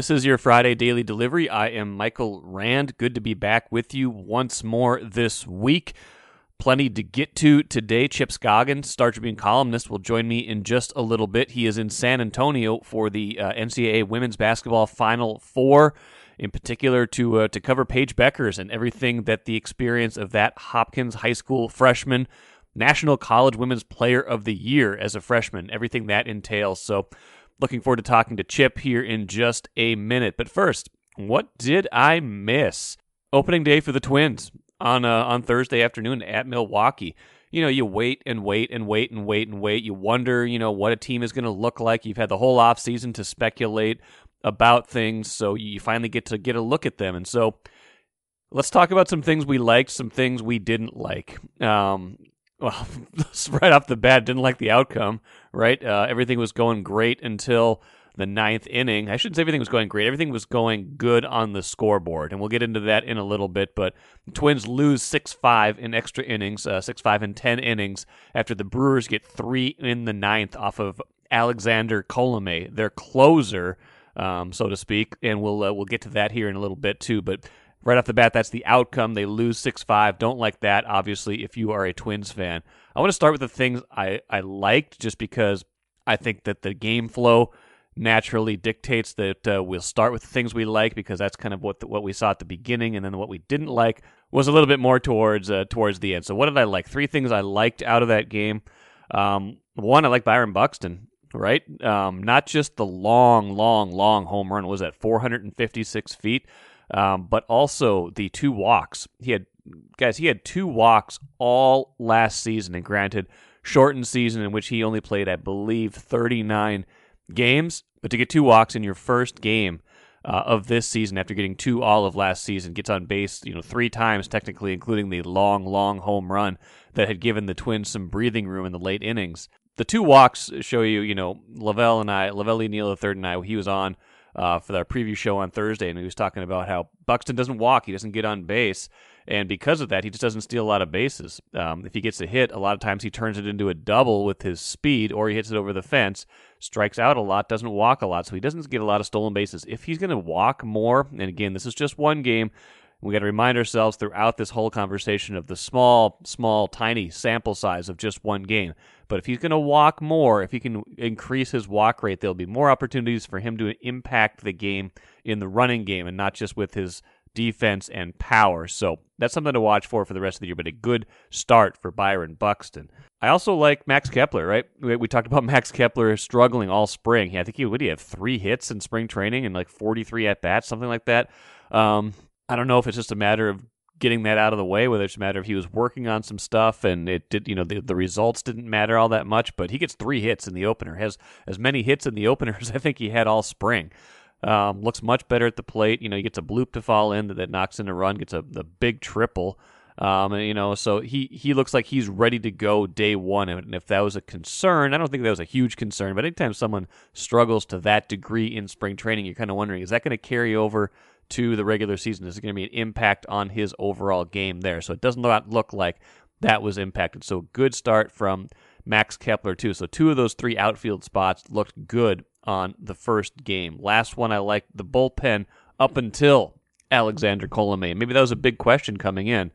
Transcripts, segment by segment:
This is your Friday daily delivery. I am Michael Rand. Good to be back with you once more this week. Plenty to get to today. Chip Scoggins, Star Tribune columnist, will join me in just a little bit. He is in San Antonio for the uh, NCAA Women's Basketball Final Four, in particular to uh, to cover Paige Bueckers and everything that the experience of that Hopkins High School freshman, National College Women's Player of the Year as a freshman, everything that entails. So, looking forward to talking to Chip here in just a minute. But first, what did I miss? Opening day for the Twins on uh, on Thursday afternoon at Milwaukee. You know, you wait and wait and wait and wait and wait. You wonder, you know, what a team is going to look like. You've had the whole off season to speculate about things, so you finally get to get a look at them. And so, let's talk about some things we liked, some things we didn't like. Um, well, right off the bat, didn't like the outcome. Right, uh, everything was going great until the ninth inning. I shouldn't say everything was going great. Everything was going good on the scoreboard, and we'll get into that in a little bit. But Twins lose 6 5 in extra innings, uh, 6 5 in 10 innings, after the Brewers get three in the ninth off of Alexander Colome, their closer, um, so to speak. And we'll, uh, we'll get to that here in a little bit, too. But right off the bat, that's the outcome. They lose 6 5. Don't like that, obviously, if you are a Twins fan. I want to start with the things I, I liked just because I think that the game flow naturally dictates that uh, we'll start with the things we like because that's kind of what the, what we saw at the beginning, and then what we didn't like was a little bit more towards uh, towards the end. So what did I like? Three things I liked out of that game. Um, one, I like Byron Buxton. Right, um, not just the long, long, long home run was at 456 feet, um, but also the two walks. He had guys. He had two walks all last season, and granted, shortened season in which he only played, I believe, 39 games, but to get two walks in your first game uh, of this season after getting two all of last season, gets on base, you know, three times technically, including the long, long home run that had given the Twins some breathing room in the late innings. The two walks show you, you know, Lavelle and I, Lavelle Neal third and I, he was on uh, for our preview show on Thursday, and he was talking about how Buxton doesn't walk, he doesn't get on base, and because of that, he just doesn't steal a lot of bases. Um, if he gets a hit, a lot of times he turns it into a double with his speed, or he hits it over the fence, strikes out a lot, doesn't walk a lot, so he doesn't get a lot of stolen bases. If he's going to walk more, and again, this is just one game, we got to remind ourselves throughout this whole conversation of the small, small, tiny sample size of just one game. But if he's going to walk more, if he can increase his walk rate, there'll be more opportunities for him to impact the game in the running game and not just with his defense, and power. So that's something to watch for for the rest of the year, but a good start for Byron Buxton. I also like Max Kepler, right? We, talked about Max Kepler struggling all spring. I think he would he have three hits in spring training and like 43 at bats, something like that. Um, I don't know if it's just a matter of getting that out of the way, whether it's a matter of he was working on some stuff and it did, you know, the, the results didn't matter all that much, but he gets three hits in the opener, has as many hits in the opener as I think he had all spring. Um, looks much better at the plate. You know, he gets a bloop to fall in that, that knocks in a run, gets a the big triple. Um, and you know, so he he looks like he's ready to go day one. And if that was a concern, I don't think that was a huge concern. But anytime someone struggles to that degree in spring training, you're kind of wondering is that going to carry over to the regular season? Is going to be an impact on his overall game there? So it does not look like that was impacted. So good start from Max Kepler too. So two of those three outfield spots looked good on the first game. Last one, I liked the bullpen up until Alexander Colome. Maybe that was a big question coming in.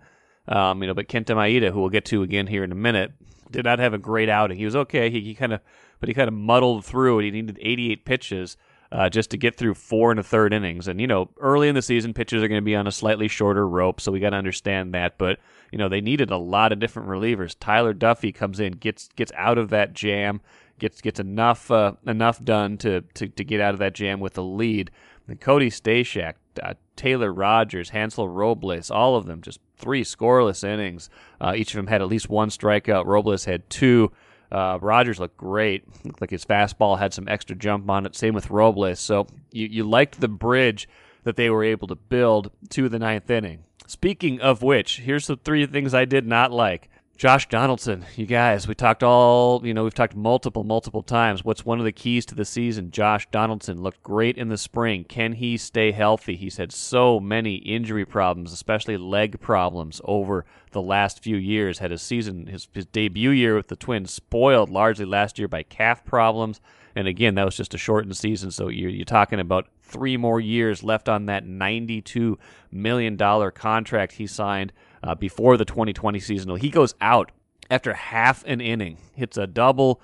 Um, you know, but Kenta Maeda, who we'll get to again here in a minute, did not have a great outing. He was okay. He, he kind of, but he kind of muddled through it. He needed 88 pitches uh, just to get through four and a third innings. And you know, early in the season, pitchers are going to be on a slightly shorter rope, so we got to understand that. But you know, they needed a lot of different relievers. Tyler Duffey comes in, gets gets out of that jam, gets gets enough uh, enough done to, to to get out of that jam with a lead. And Cody Stashak, uh, Taylor Rogers, Hansel Robles, all of them just three scoreless innings. Uh, each of them had at least one strikeout. Robles had two. Uh, Rogers looked great. Looked like his fastball had some extra jump on it. Same with Robles. So you, you liked the bridge that they were able to build to the ninth inning. Speaking of which, here's the three things I did not like. Josh Donaldson, you guys, we talked all, you know, we've talked multiple, multiple times. What's one of the keys to the season? Josh Donaldson looked great in the spring. Can he stay healthy? He's had so many injury problems, especially leg problems over the last few years. Had a season, his, his debut year with the Twins spoiled largely last year by calf problems. And again, that was just a shortened season. So you're, you're talking about three more years left on that $92 million contract he signed uh, before the 2020 season. He goes out after half an inning, hits a double.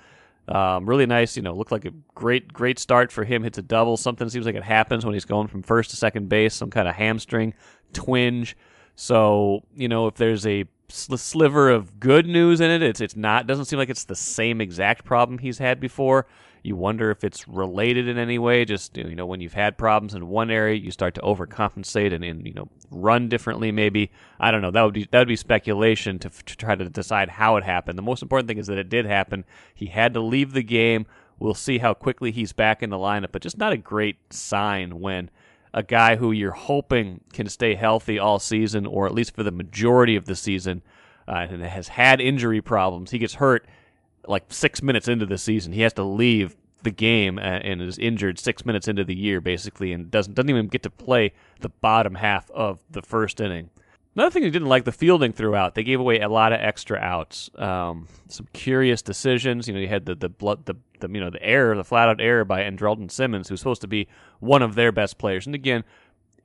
Um, really nice, you know, looked like a great, great start for him. Hits a double. Something seems like it happens when he's going from first to second base, some kind of hamstring twinge. So, you know, if there's a sliver of good news in it, it's it's not. Doesn't seem like it's the same exact problem he's had before. You wonder if it's related in any way. Just you know, when you've had problems in one area, you start to overcompensate and, and you know run differently. Maybe I don't know. That would be that would be speculation to, to try to decide how it happened. The most important thing is that it did happen. He had to leave the game. We'll see how quickly he's back in the lineup, but just not a great sign when a guy who you're hoping can stay healthy all season, or at least for the majority of the season, uh, and has had injury problems. He gets hurt like six minutes into the season. He has to leave the game and is injured six minutes into the year, basically, and doesn't doesn't even get to play the bottom half of the first inning. Another thing they didn't like the fielding throughout. They gave away a lot of extra outs. Um, some curious decisions. You know, you had the the blood the, the you know the error, the flat out error by Andrelton Simmons, who's supposed to be one of their best players. And again,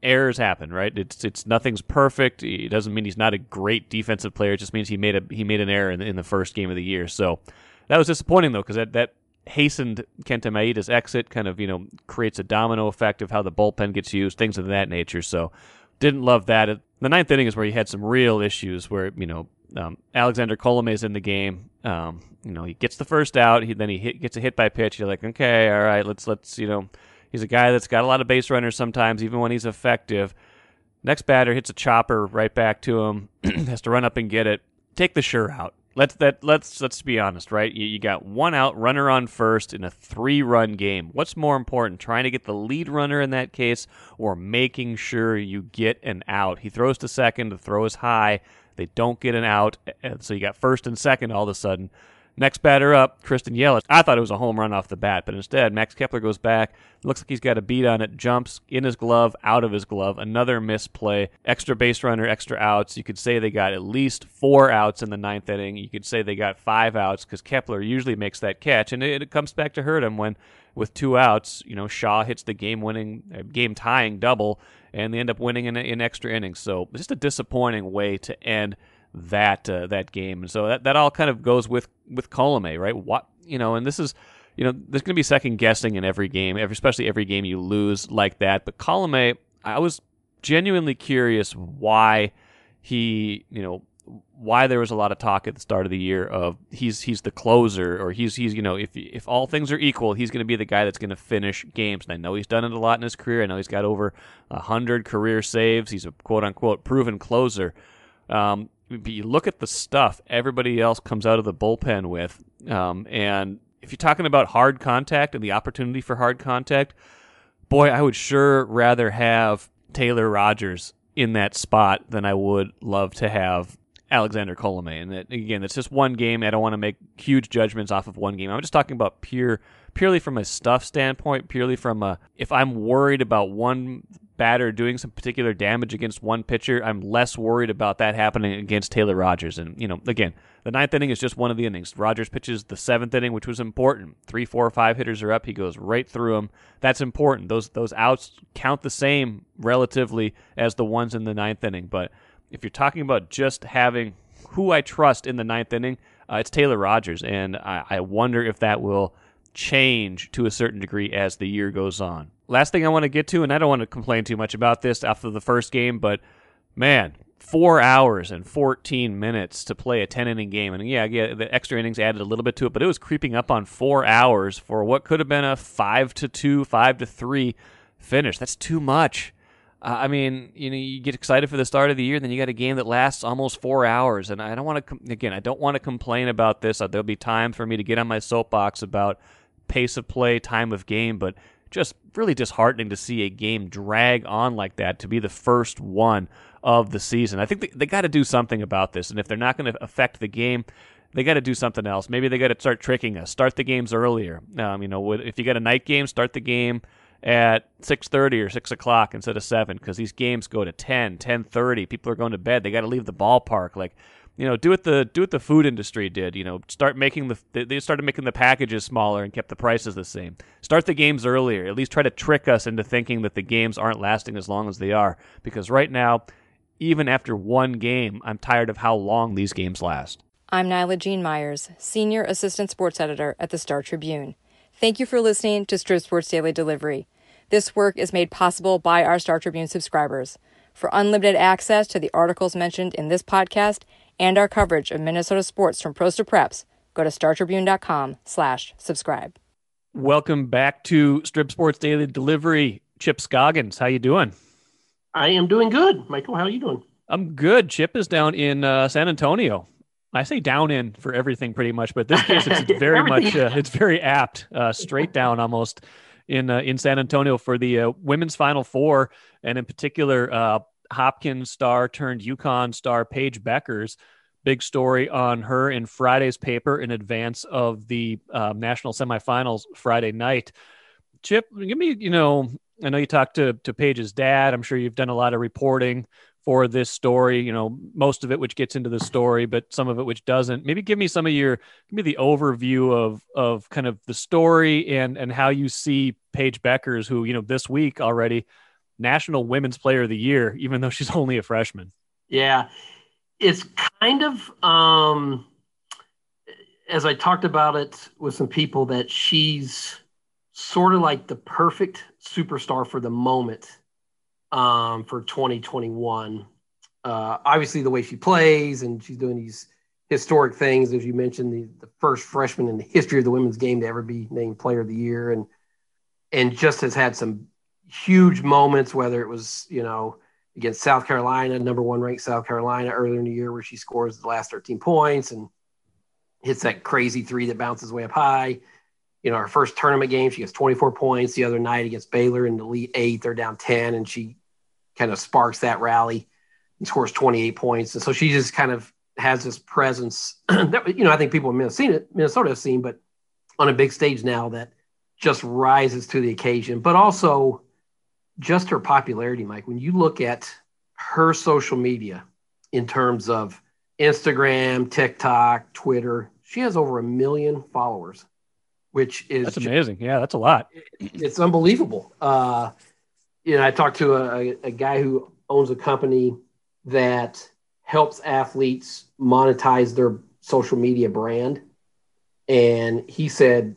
errors happen, right? It's it's nothing's perfect. It doesn't mean he's not a great defensive player. It just means he made a he made an error in the, in the first game of the year. So that was disappointing though, because that that hastened Kenta Maeda's exit. Kind of you know creates a domino effect of how the bullpen gets used, things of that nature. So didn't love that. The ninth inning is where he had some real issues, where you know um, Alexander Colome is in the game. Um, you know he gets the first out. He then he hit, gets a hit by pitch. You're like, okay, all right, let's let's you know He's a guy that's got a lot of base runners sometimes, even when he's effective. Next batter hits a chopper right back to him, has to run up and get it. Take the sure out. Let's that let's let's be honest, right? You, you got one out, runner on first in a three-run game. What's more important, trying to get the lead runner in that case, or making sure you get an out? He throws to second, the throw is high. They don't get an out, eh, eh, so you got first and second all of a sudden. Next batter up, Christian Yelich. I thought it was a home run off the bat, but instead, Max Kepler goes back. Looks like he's got a beat on it, jumps in his glove, out of his glove. Another misplay. Extra base runner, extra outs. You could say they got at least four outs in the ninth inning. You could say they got five outs because Kepler usually makes that catch, and it, it comes back to hurt him when, with two outs, you know, Shaw hits the game-winning, uh, game-tying double, and they end up winning in, in extra innings. So just a disappointing way to end that uh, that game. And so that, that all kind of goes with with Colome, right? What you know, and this is you know, there's going to be second guessing in every game, every, especially every game you lose like that. But Colome, I was genuinely curious why he, you know, why there was a lot of talk at the start of the year of he's he's the closer or he's he's you know if if all things are equal he's going to be the guy that's going to finish games and I know he's done it a lot in his career I know he's got over hundred career saves he's a quote unquote proven closer um, you look at the stuff everybody else comes out of the bullpen with, um, and if you're talking about hard contact and the opportunity for hard contact, boy, I would sure rather have Taylor Rogers in that spot than I would love to have Alexander Colome. And that, again, it's just one game. I don't want to make huge judgments off of one game. I'm just talking about pure, purely from a stuff standpoint, purely from a if I'm worried about one batter doing some particular damage against one pitcher, I'm less worried about that happening against Taylor Rogers. And, you know, again, the ninth inning is just one of the innings. Rogers pitches the seventh inning, which was important. Three, four, five hitters are up. He goes right through them. That's important. Those those outs count the same relatively as the ones in the ninth inning. But if you're talking about just having who I trust in the ninth inning, uh, it's Taylor Rogers. And I, I wonder if that will change to a certain degree as the year goes on last thing I want to get to, and I don't want to complain too much about this after the first game, but man, four hours and 14 minutes to play a 10 inning game. And yeah, yeah, the extra innings added a little bit to it, but it was creeping up on four hours for what could have been a five to two, five to three finish. That's too much. Uh, I mean, you know, you get excited for the start of the year, then you got a game that lasts almost four hours, and I don't want to. Com- again, I don't want to complain about this. There'll be time for me to get on my soapbox about pace of play, time of game, but just really disheartening to see a game drag on like that to be the first one of the season. I think they, they got to do something about this, and if they're not going to affect the game, they got to do something else. Maybe they got to start tricking us. Start the games earlier. Um, you know, if you got a night game, start the game at 6.30 or 6 o'clock instead of 7 because these games go to 10 10.30 people are going to bed they got to leave the ballpark like you know do what the do what the food industry did you know start making the they started making the packages smaller and kept the prices the same. Start the games earlier. At least try to trick us into thinking that the games aren't lasting as long as they are. Because right now even after one game i'm tired of how long these games last. I'm Naila-Jean Meyers senior assistant sports editor at the star tribune. Thank you for listening to Strib Sports Daily Delivery. This work is made possible by our Star Tribune subscribers. For unlimited access to the articles mentioned in this podcast and our coverage of Minnesota sports from pros to preps, go to startribune.com slash subscribe. Welcome back to Strib Sports Daily Delivery. Chip Scoggins, how you doing? I am doing good. Michael, how are you doing? I'm good. Chip is down in uh, San Antonio. I say down in for everything pretty much, but this case it's very much uh, it's very apt, uh, straight down almost in uh, in San Antonio for the uh, women's Final Four, and in particular uh, Hopkins star turned UConn star Paige Bueckers. Big story on her in Friday's paper in advance of the um, national semifinals Friday night. Chip, give me you know I know you talked to to Paige's dad. I'm sure you've done a lot of reporting for this story you know most of it which gets into the story but some of it which doesn't maybe give me some of your give me the overview of of kind of the story and and how you see paige Bueckers, who you know this week already national women's player of the year even though she's only a freshman yeah it's kind of um as i talked about it with some people that she's sort of like the perfect superstar for the moment um, for 2021. Uh, obviously, the way she plays and she's doing these historic things, as you mentioned, the, the first freshman in the history of the women's game to ever be named Player of the Year, and and just has had some huge moments, whether it was you know against South Carolina, number one ranked South Carolina earlier in the year, where she scores the last 13 points and hits that crazy three that bounces way up high. You know, our first tournament game, she gets 24 points. The other night against Baylor in the Elite Eight, they're down 10, and she kind of sparks that rally and scores 28 points. And so she just kind of has this presence that, you know, I think people in Minnesota, Minnesota have seen, but on a big stage now that just rises to the occasion. But also just her popularity, Mike, when you look at her social media in terms of Instagram, TikTok, Twitter, she has over a million followers, which is that's amazing. Just, yeah, that's a lot. It's unbelievable. Uh, you know, I talked to a, a guy who owns a company that helps athletes monetize their social media brand. And he said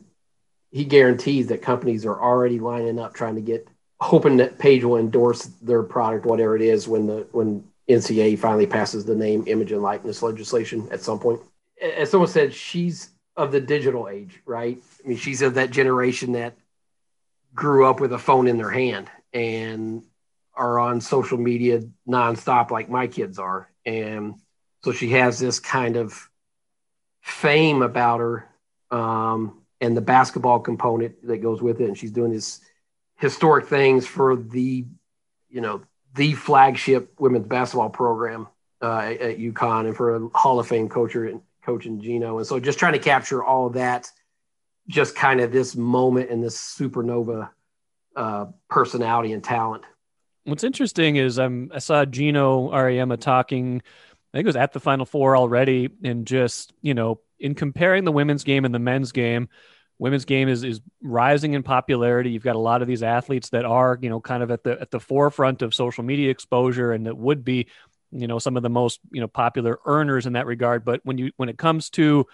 he guarantees that companies are already lining up trying to get hoping that Paige will endorse their product, whatever it is, when the when NCAA finally passes the name, image, and likeness legislation at some point. As someone said, she's of the digital age, right? I mean, she's of that generation that grew up with a phone in their hand and are on social media nonstop like my kids are. And so she has this kind of fame about her um, and the basketball component that goes with it. And she's doing this historic things for the, you know, the flagship women's basketball program uh, at UConn and for a Hall of Fame coach coach in Geno. And so just trying to capture all that, just kind of this moment in this supernova uh, personality and talent. What's interesting is I'm, I saw Geno Auriemma talking, I think it was at the Final Four already, and just, you know, in comparing the women's game and the men's game, women's game is is rising in popularity. You've got a lot of these athletes that are, you know, kind of at the at the forefront of social media exposure and that would be, you know, some of the most, you know, popular earners in that regard. But when you when it comes to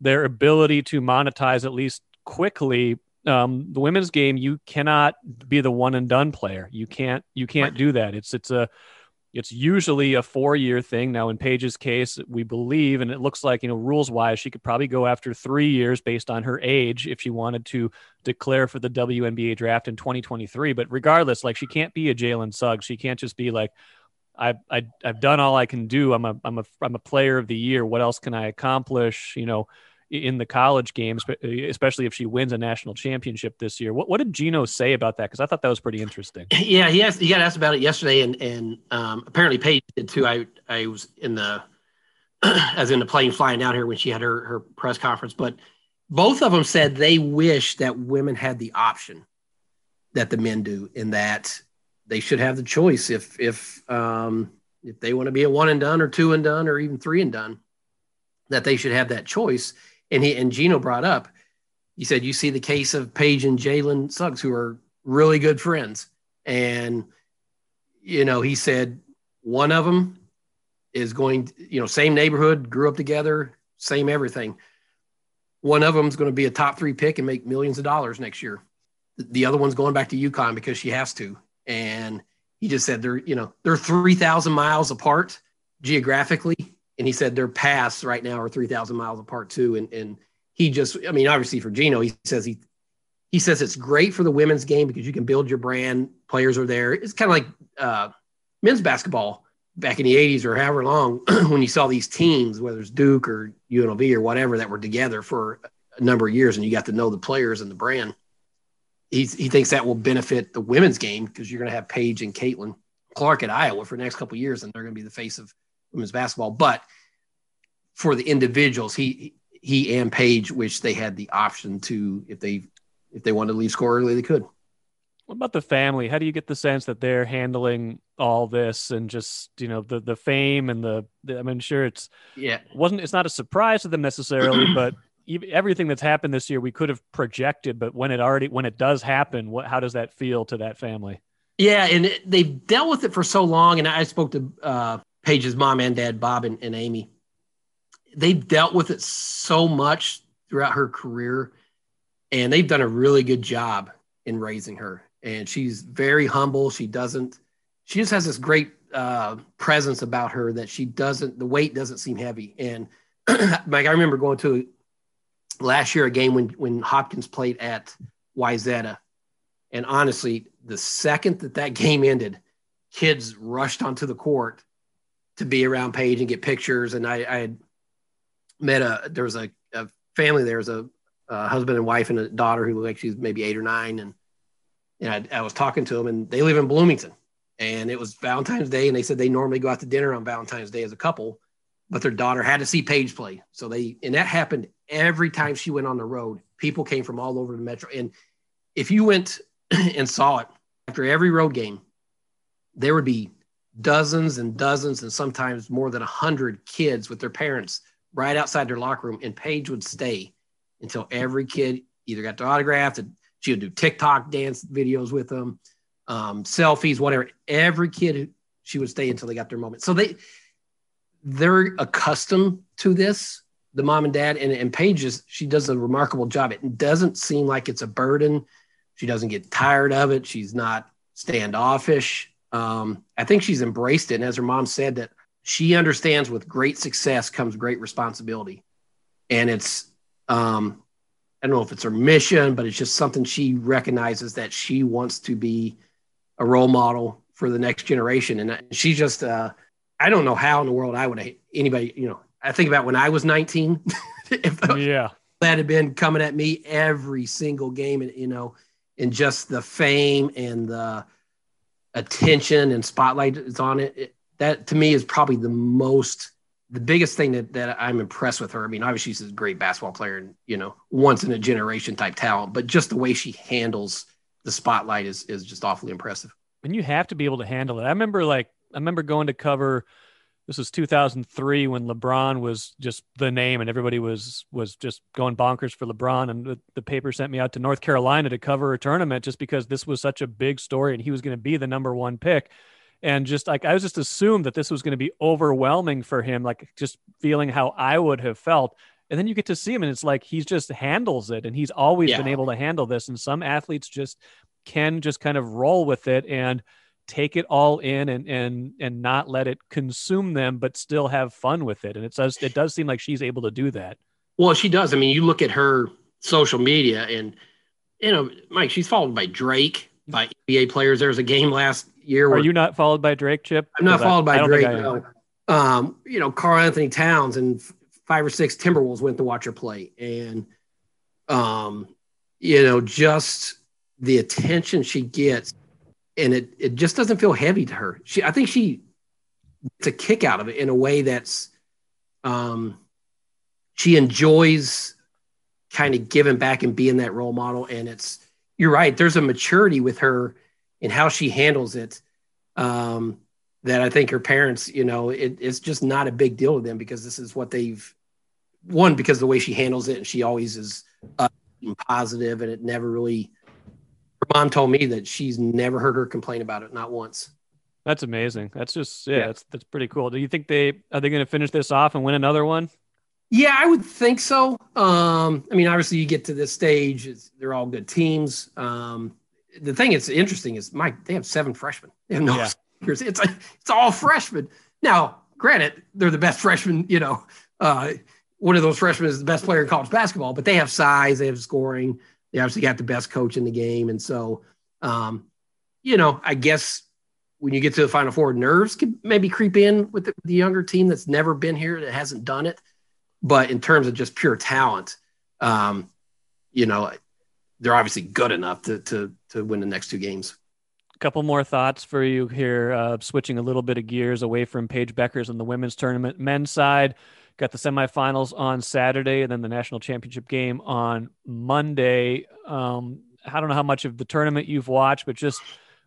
their ability to monetize at least quickly, um, the women's game, you cannot be the one and done player. You can't you can't do that. It's it's a it's usually a four year thing. Now, in Paige's case, we believe, and it looks like, you know, rules wise, she could probably go after three years based on her age if she wanted to declare for the WNBA draft in 2023. But regardless, like she can't be a Jalen Suggs. She can't just be like, I've, I, have i have done all I can do. I'm a, I'm a, I'm a player of the year. What else can I accomplish? You know, in the college games, especially if she wins a national championship this year. What, what did Geno say about that? Because I thought that was pretty interesting. Yeah, he asked, he got asked about it yesterday, and and um, apparently Paige did too. I I was in the as in the plane flying down here when she had her her press conference, but both of them said they wish that women had the option that the men do, in that they should have the choice if if um, if they want to be a one and done or two and done or even three and done, that they should have that choice. And he and Geno brought up, he said, you see the case of Paige and Jalen Suggs, who are really good friends, and you know he said one of them is going, you know, same neighborhood, grew up together, same everything. One of them is going to be a top three pick and make millions of dollars next year. The other one's going back to UConn because she has to. And he just said they're, you know, they're 3,000 miles apart geographically. And he said their paths right now are 3,000 miles apart too. And, and he just, I mean, obviously for Geno, he says he, he says it's great for the women's game because you can build your brand. Players are there. It's kind of like uh, men's basketball back in the 80s or however long when you saw these teams, whether it's Duke or UNLV or whatever, that were together for a number of years and you got to know the players and the brand. He's, he thinks that will benefit the women's game because you're going to have Paige and Caitlin Clark at Iowa for the next couple years, and they're going to be the face of women's basketball. But for the individuals, he he and Paige wish they had the option to if they if they wanted to leave score early, they could. What about the family? How do you get the sense that they're handling all this and just you know the the fame and the, the I mean, sure it's yeah wasn't it's not a surprise to them necessarily, but everything that's happened this year we could have projected, but when it already when it does happen, what how does that feel to that family? Yeah, and it, they've dealt with it for so long. And I spoke to uh, Paige's mom and dad, Bob and, and Amy. They've dealt with it so much throughout her career, and they've done a really good job in raising her and she's very humble. She doesn't, she just has this great uh, presence about her that she doesn't, the weight doesn't seem heavy. And like I remember going to last year a game when when Hopkins played at Wayzata, and honestly, the second that that game ended, kids rushed onto the court to be around Paige and get pictures. And I, I had met a there was a, a family there. Was a, a, husband and wife and a daughter who looked like she's maybe eight or nine, and and I, I was talking to them, and they live in Bloomington, and it was Valentine's Day, and they said they normally go out to dinner on Valentine's Day as a couple, but their daughter had to see Paige play, so they and that happened every time she went on the road. People came from all over the metro, and if you went and saw it after every road game, there would be dozens and dozens and sometimes more than a hundred kids with their parents right outside their locker room, and Paige would stay until every kid either got their autograph, and she would do TikTok dance videos with them, um, selfies, whatever. Every kid, she would stay until they got their moment. So they they're accustomed to this, the mom and dad, and, and Paige is, she does a remarkable job. It doesn't seem like it's a burden. She doesn't get tired of it. She's not standoffish. Um, I think she's embraced it. And as her mom said, that she understands with great success comes great responsibility. And it's um, I don't know if it's her mission, but it's just something she recognizes that she wants to be a role model for the next generation. And she's just, uh, I don't know how in the world I would anybody, you know, I think about when I was 19, if yeah. that had been coming at me every single game and, you know, and just the fame and the attention and spotlight is on it, it that to me is probably the most the biggest thing that, that I'm impressed with her, I mean, obviously she's a great basketball player and, you know, once in a generation type talent, but just the way she handles the spotlight is, is just awfully impressive. And you have to be able to handle it. I remember like, I remember going to cover, this was 2003 when LeBron was just the name and everybody was, was just going bonkers for LeBron. And the, the paper sent me out to North Carolina to cover a tournament just because this was such a big story and he was going to be the number one pick and just like I was just assumed that this was going to be overwhelming for him, like just feeling how I would have felt. And then you get to see him, and it's like he just handles it, and he's always yeah. been able to handle this. And some athletes just can just kind of roll with it and take it all in and and and not let it consume them, but still have fun with it. And it does it does seem like she's able to do that. Well, she does. I mean, you look at her social media, and you know, Mike, she's followed by Drake, by NBA players. There was a game last year. Are you not followed by Drake, Chip? I'm not followed I, by I Drake. No. Um, you know, Karl-Anthony Towns and five or six Timberwolves went to watch her play, and um, you know, just the attention she gets, and it it just doesn't feel heavy to her. She, I think she gets a kick out of it in a way that's, um, she enjoys kind of giving back and being that role model, and it's you're right. There's a maturity with her in how she handles it. Um, that I think her parents, you know, it, it's just not a big deal to them because this is what they've one because the way she handles it and she always is positive and it never really mom told me that she's never heard her complain about it not once. That's amazing. That's just yeah, yeah. that's that's pretty cool. Do you think they are they going to finish this off and win another one? Yeah i would think so. Um i mean obviously you get to this stage they're all good teams. Um the thing that's interesting is mike they have seven freshmen. They have no yeah. it's it's all freshmen. Now granted they're the best freshmen you know uh one of those freshmen is the best player in college basketball, but they have size, they have scoring, they obviously got the best coach in the game, and so, um, you know, I guess when you get to the Final Four, nerves could maybe creep in with the, the, younger team that's never been here that hasn't done it. But in terms of just pure talent, um, you know, they're obviously good enough to to to win the next two games. A couple more thoughts for you here. Uh, switching a little bit of gears away from Paige Bueckers and the women's tournament, men's side. Got the semifinals on Saturday and then the national championship game on Monday. Um, I don't know how much of the tournament you've watched, but just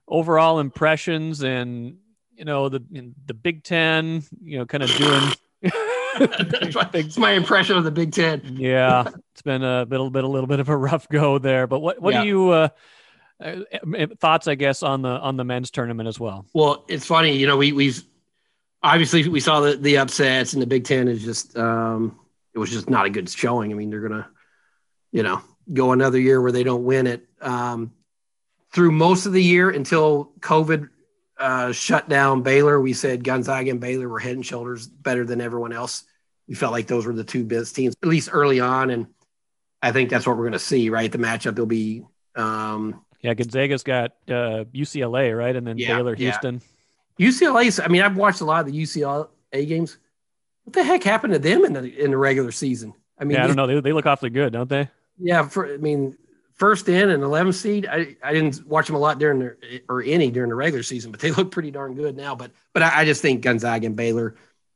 overall impressions and you know the the Big Ten, you know, kind of doing. It's my impression of the Big Ten. yeah, it's been a little bit, a little bit of a rough go there. But what, what yeah. do you uh, uh, thoughts, I guess, on the on the men's tournament as well? Well, it's funny, you know, we we've obviously we saw the, the upsets and the Big Ten is just um, it was just not a good showing. I mean, they're gonna, you know, go another year where they don't win it. Um, through most of the year until COVID uh, shut down Baylor, we said Gonzaga and Baylor were head and shoulders better than everyone else. We felt like those were the two best teams, at least early on, and I think that's what we're going to see. Right, the matchup will be. Um, yeah, Gonzaga's got uh, UCLA, right, and then yeah, Baylor, Houston. Yeah. UCLA. I mean, I've watched a lot of the UCLA games. What the heck happened to them in the in the regular season? I mean, yeah, I don't know. They, they look awfully good, don't they? Yeah, for, I mean, first in and 11th seed. I, I didn't watch them a lot during the or any during the regular season, but they look pretty darn good now. But but I, I just think Gonzaga and Baylor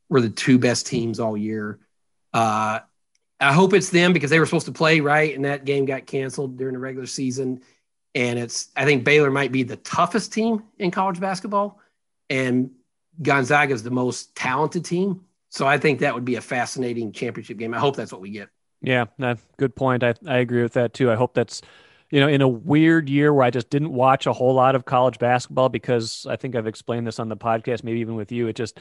were the two best teams all year. Uh, I hope it's them because they were supposed to play right, and that game got canceled during the regular season. And it's I think Baylor might be the toughest team in college basketball and Gonzaga is the most talented team. So I think that would be a fascinating championship game. I hope that's what we get. Yeah, no, good point. I, I agree with that too. I hope that's, you know, in a weird year where I just didn't watch a whole lot of college basketball because I think I've explained this on the podcast, maybe even with you. It just,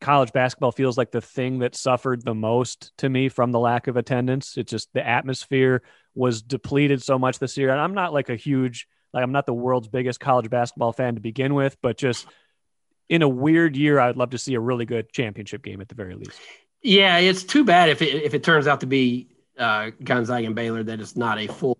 college basketball feels like the thing that suffered the most to me from the lack of attendance. It's just the atmosphere was depleted so much this year. And I'm not like a huge, like, I'm not the world's biggest college basketball fan to begin with, but just, in a weird year, I'd love to see a really good championship game at the very least. Yeah, it's too bad if it if it turns out to be uh, Gonzaga and Baylor that it's not a full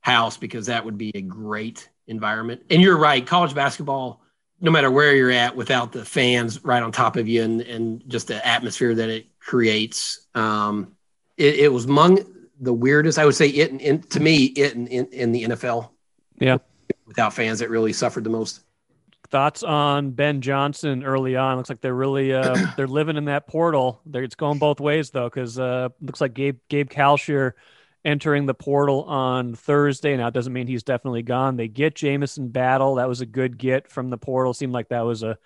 house because that would be a great environment. And you're right, college basketball, no matter where you're at, without the fans right on top of you and and just the atmosphere that it creates, um, it, it was among the weirdest. I would say it in, to me it in, in, in the NFL. Yeah, without fans, it really suffered the most. Thoughts on Ben Johnson early on? Looks like they're really uh, they're living in that portal. They're, it's going both ways though, because uh, looks like Gabe Gabe Kalscheur entering the portal on Thursday. Now it doesn't mean he's definitely gone. They get Jamison Battle. That was a good get from the portal. Seemed like that was a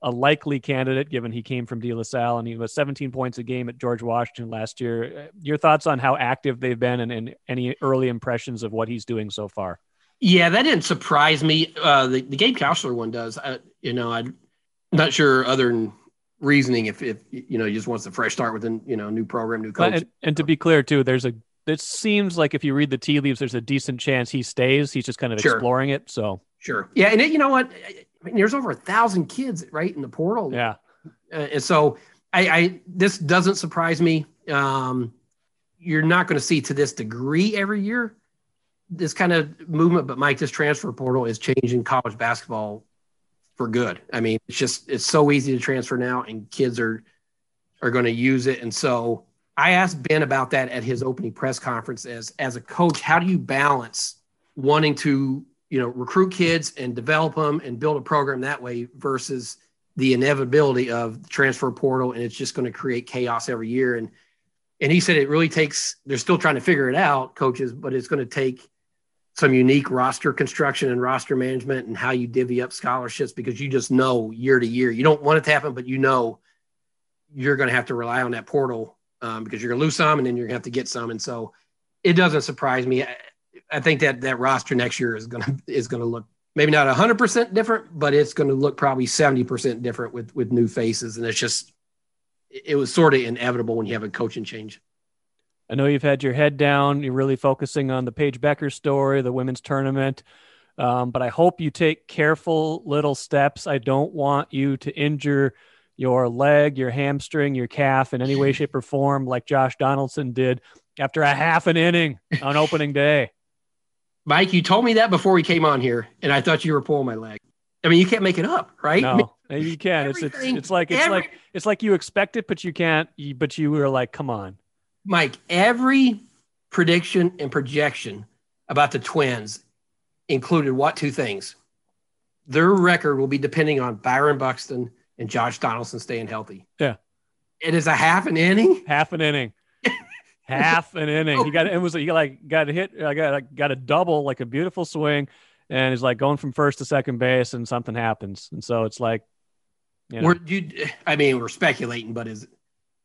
a likely candidate given he came from De La Salle and he was 17 points a game at George Washington last year. Your thoughts on how active they've been and, and any early impressions of what he's doing so far? Yeah, that didn't surprise me. Uh, the, the Gabe Kalscheur one does. I, you know, I'm not sure other than reasoning if, if you know he just wants a fresh start with a you know new program, new coach. And, and, to be clear too, there's a it seems like if you read the tea leaves, there's a decent chance he stays. He's just kind of sure. exploring it. So sure, yeah, and it, you know what? I mean, there's over a thousand kids right in the portal. Yeah, uh, and so I, I this doesn't surprise me. Um, you're not going to see to this degree every year this kind of movement, but Mike, this transfer portal is changing college basketball for good. I mean, it's just it's so easy to transfer now, and kids are are going to use it. And so I asked Ben about that at his opening press conference as as a coach, how do you balance wanting to, you know, recruit kids and develop them and build a program that way versus the inevitability of the transfer portal and it's just going to create chaos every year and and he said it really takes they're still trying to figure it out coaches but it's going to take some unique roster construction and roster management and how you divvy up scholarships because you just know year to year you don't want it to happen but you know you're going to have to rely on that portal um, because you're going to lose some and then you're going to have to get some. And so it doesn't surprise me. I, I think that that roster next year is going to is going to look maybe not 100% different, but it's going to look probably 70% different with with new faces. And it's just it was sort of inevitable when you have a coaching change. I know you've had your head down. You're really focusing on the Paige Buecker story, the women's tournament. Um, but I hope you take careful little steps. I don't want you to injure your leg, your hamstring, your calf in any way, shape, or form, like Josh Donaldson did after a half an inning on opening day. Mike, you told me that before we came on here, and I thought you were pulling my leg. I mean, you can't make it up, right? No, you can. It's, it's it's like it's every, like it's like you expect it, but you can't. But you were like, come on, Mike. Every prediction and projection about the Twins included what two things? Their record will be depending on Byron Buxton and Josh Donaldson staying healthy. Yeah. It is a half an inning. Half an inning. half an inning. He got it was he like got hit. I got got a double, like a beautiful swing, and he's like going from first to second base, and something happens, and so it's like, you know. you, I mean, we're speculating, but is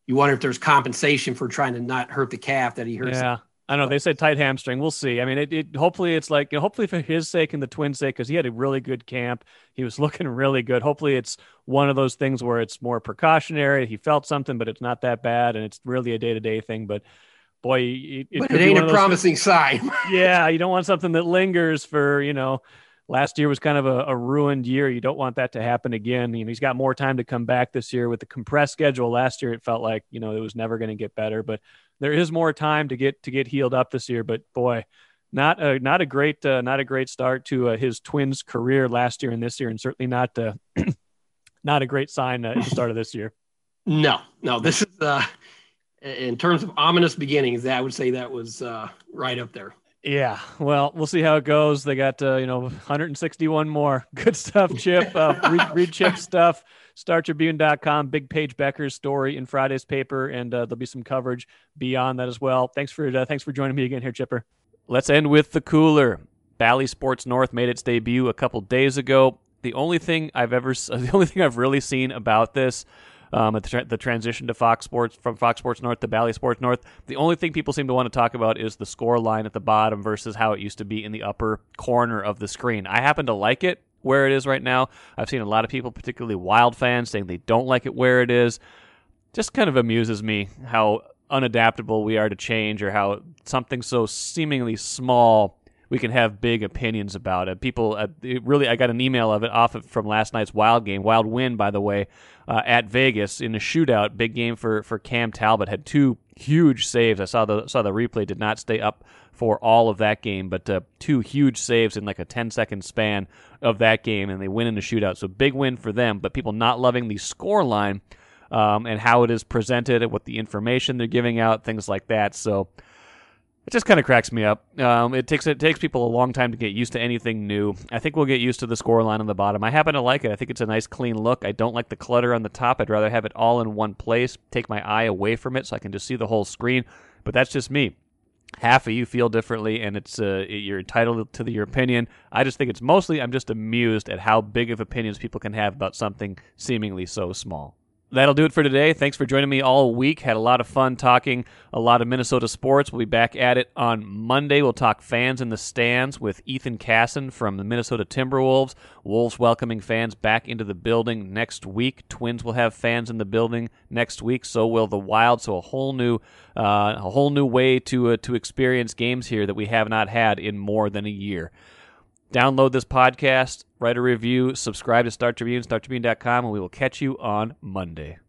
you wonder if there's compensation for trying to not hurt the calf that he hurt. Yeah. I know they said tight hamstring. We'll see. I mean, it, it hopefully it's like you know, hopefully for his sake and the twins' sake because he had a really good camp. He was looking really good. Hopefully it's one of those things where it's more precautionary. He felt something, but it's not that bad, and it's really a day to day thing. But boy, it, it, but it ain't a promising things. sign. yeah, you don't want something that lingers for you know. Last year was kind of a, a, ruined year. You don't want that to happen again. You know, he's got more time to come back this year with the compressed schedule. Last year, it felt like you know it was never going to get better, but there is more time to get to get healed up this year. But boy, not a not a great uh, not a great start to uh, his Twins career last year and this year, and certainly not uh, not a great sign uh, at the start of this year. No, no, this is uh, in terms of ominous beginnings. I would say that was uh, right up there. Yeah, well, we'll see how it goes. They got uh, you know 161 more. Good stuff, Chip. Uh, read, read Chip stuff. StarTribune.com. Big Paige Bueckers' story in Friday's paper, and uh, there'll be some coverage beyond that as well. Thanks for uh, thanks for joining me again here, Chipper. Let's end with the cooler. Bally Sports North made its debut a couple days ago. The only thing I've ever, the only thing I've really seen about this um, the, tra- the, transition to Fox Sports from Fox Sports North to Bally Sports North. The only thing people seem to want to talk about is the score line at the bottom versus how it used to be in the upper corner of the screen. I happen to like it where it is right now. I've seen a lot of people, particularly Wild fans, saying they don't like it where it is. Just kind of amuses me how unadaptable we are to change or how something so seemingly small we can have big opinions about it. People uh, it really, I got an email of it off of, from last night's Wild game. Wild win, by the way, uh, at Vegas in a shootout. Big game for for Cam Talbot. Had two huge saves. I saw the saw the replay. Did not stay up for all of that game, but uh, two huge saves in like a 10 second span of that game, and they win in the shootout. So big win for them. But people not loving the score line um, and how it is presented, and what the information they're giving out, things like that. So it just kind of cracks me up. Um, it takes it takes people a long time to get used to anything new. I think we'll get used to the score line on the bottom. I happen to like it. I think it's a nice clean look. I don't like the clutter on the top. I'd rather have it all in one place. Take my eye away from it so I can just see the whole screen. But that's just me. Half of you feel differently, and it's uh, you're entitled to the, your opinion. I just think it's mostly I'm just amused at how big of opinions people can have about something seemingly so small that'll do it for today. Thanks for joining me all week. Had a lot of fun talking a lot of Minnesota sports. We'll be back at it on Monday. We'll talk fans in the stands with Ethan Casson from the Minnesota Timberwolves. Wolves welcoming fans back into the building next week. Twins will have fans in the building next week. So will the Wild. So a whole new, uh, a whole new way to uh, to experience games here that we have not had in more than a year. Download this podcast, write a review, subscribe to Star Tribune, startribune.com, and we will catch you on Monday.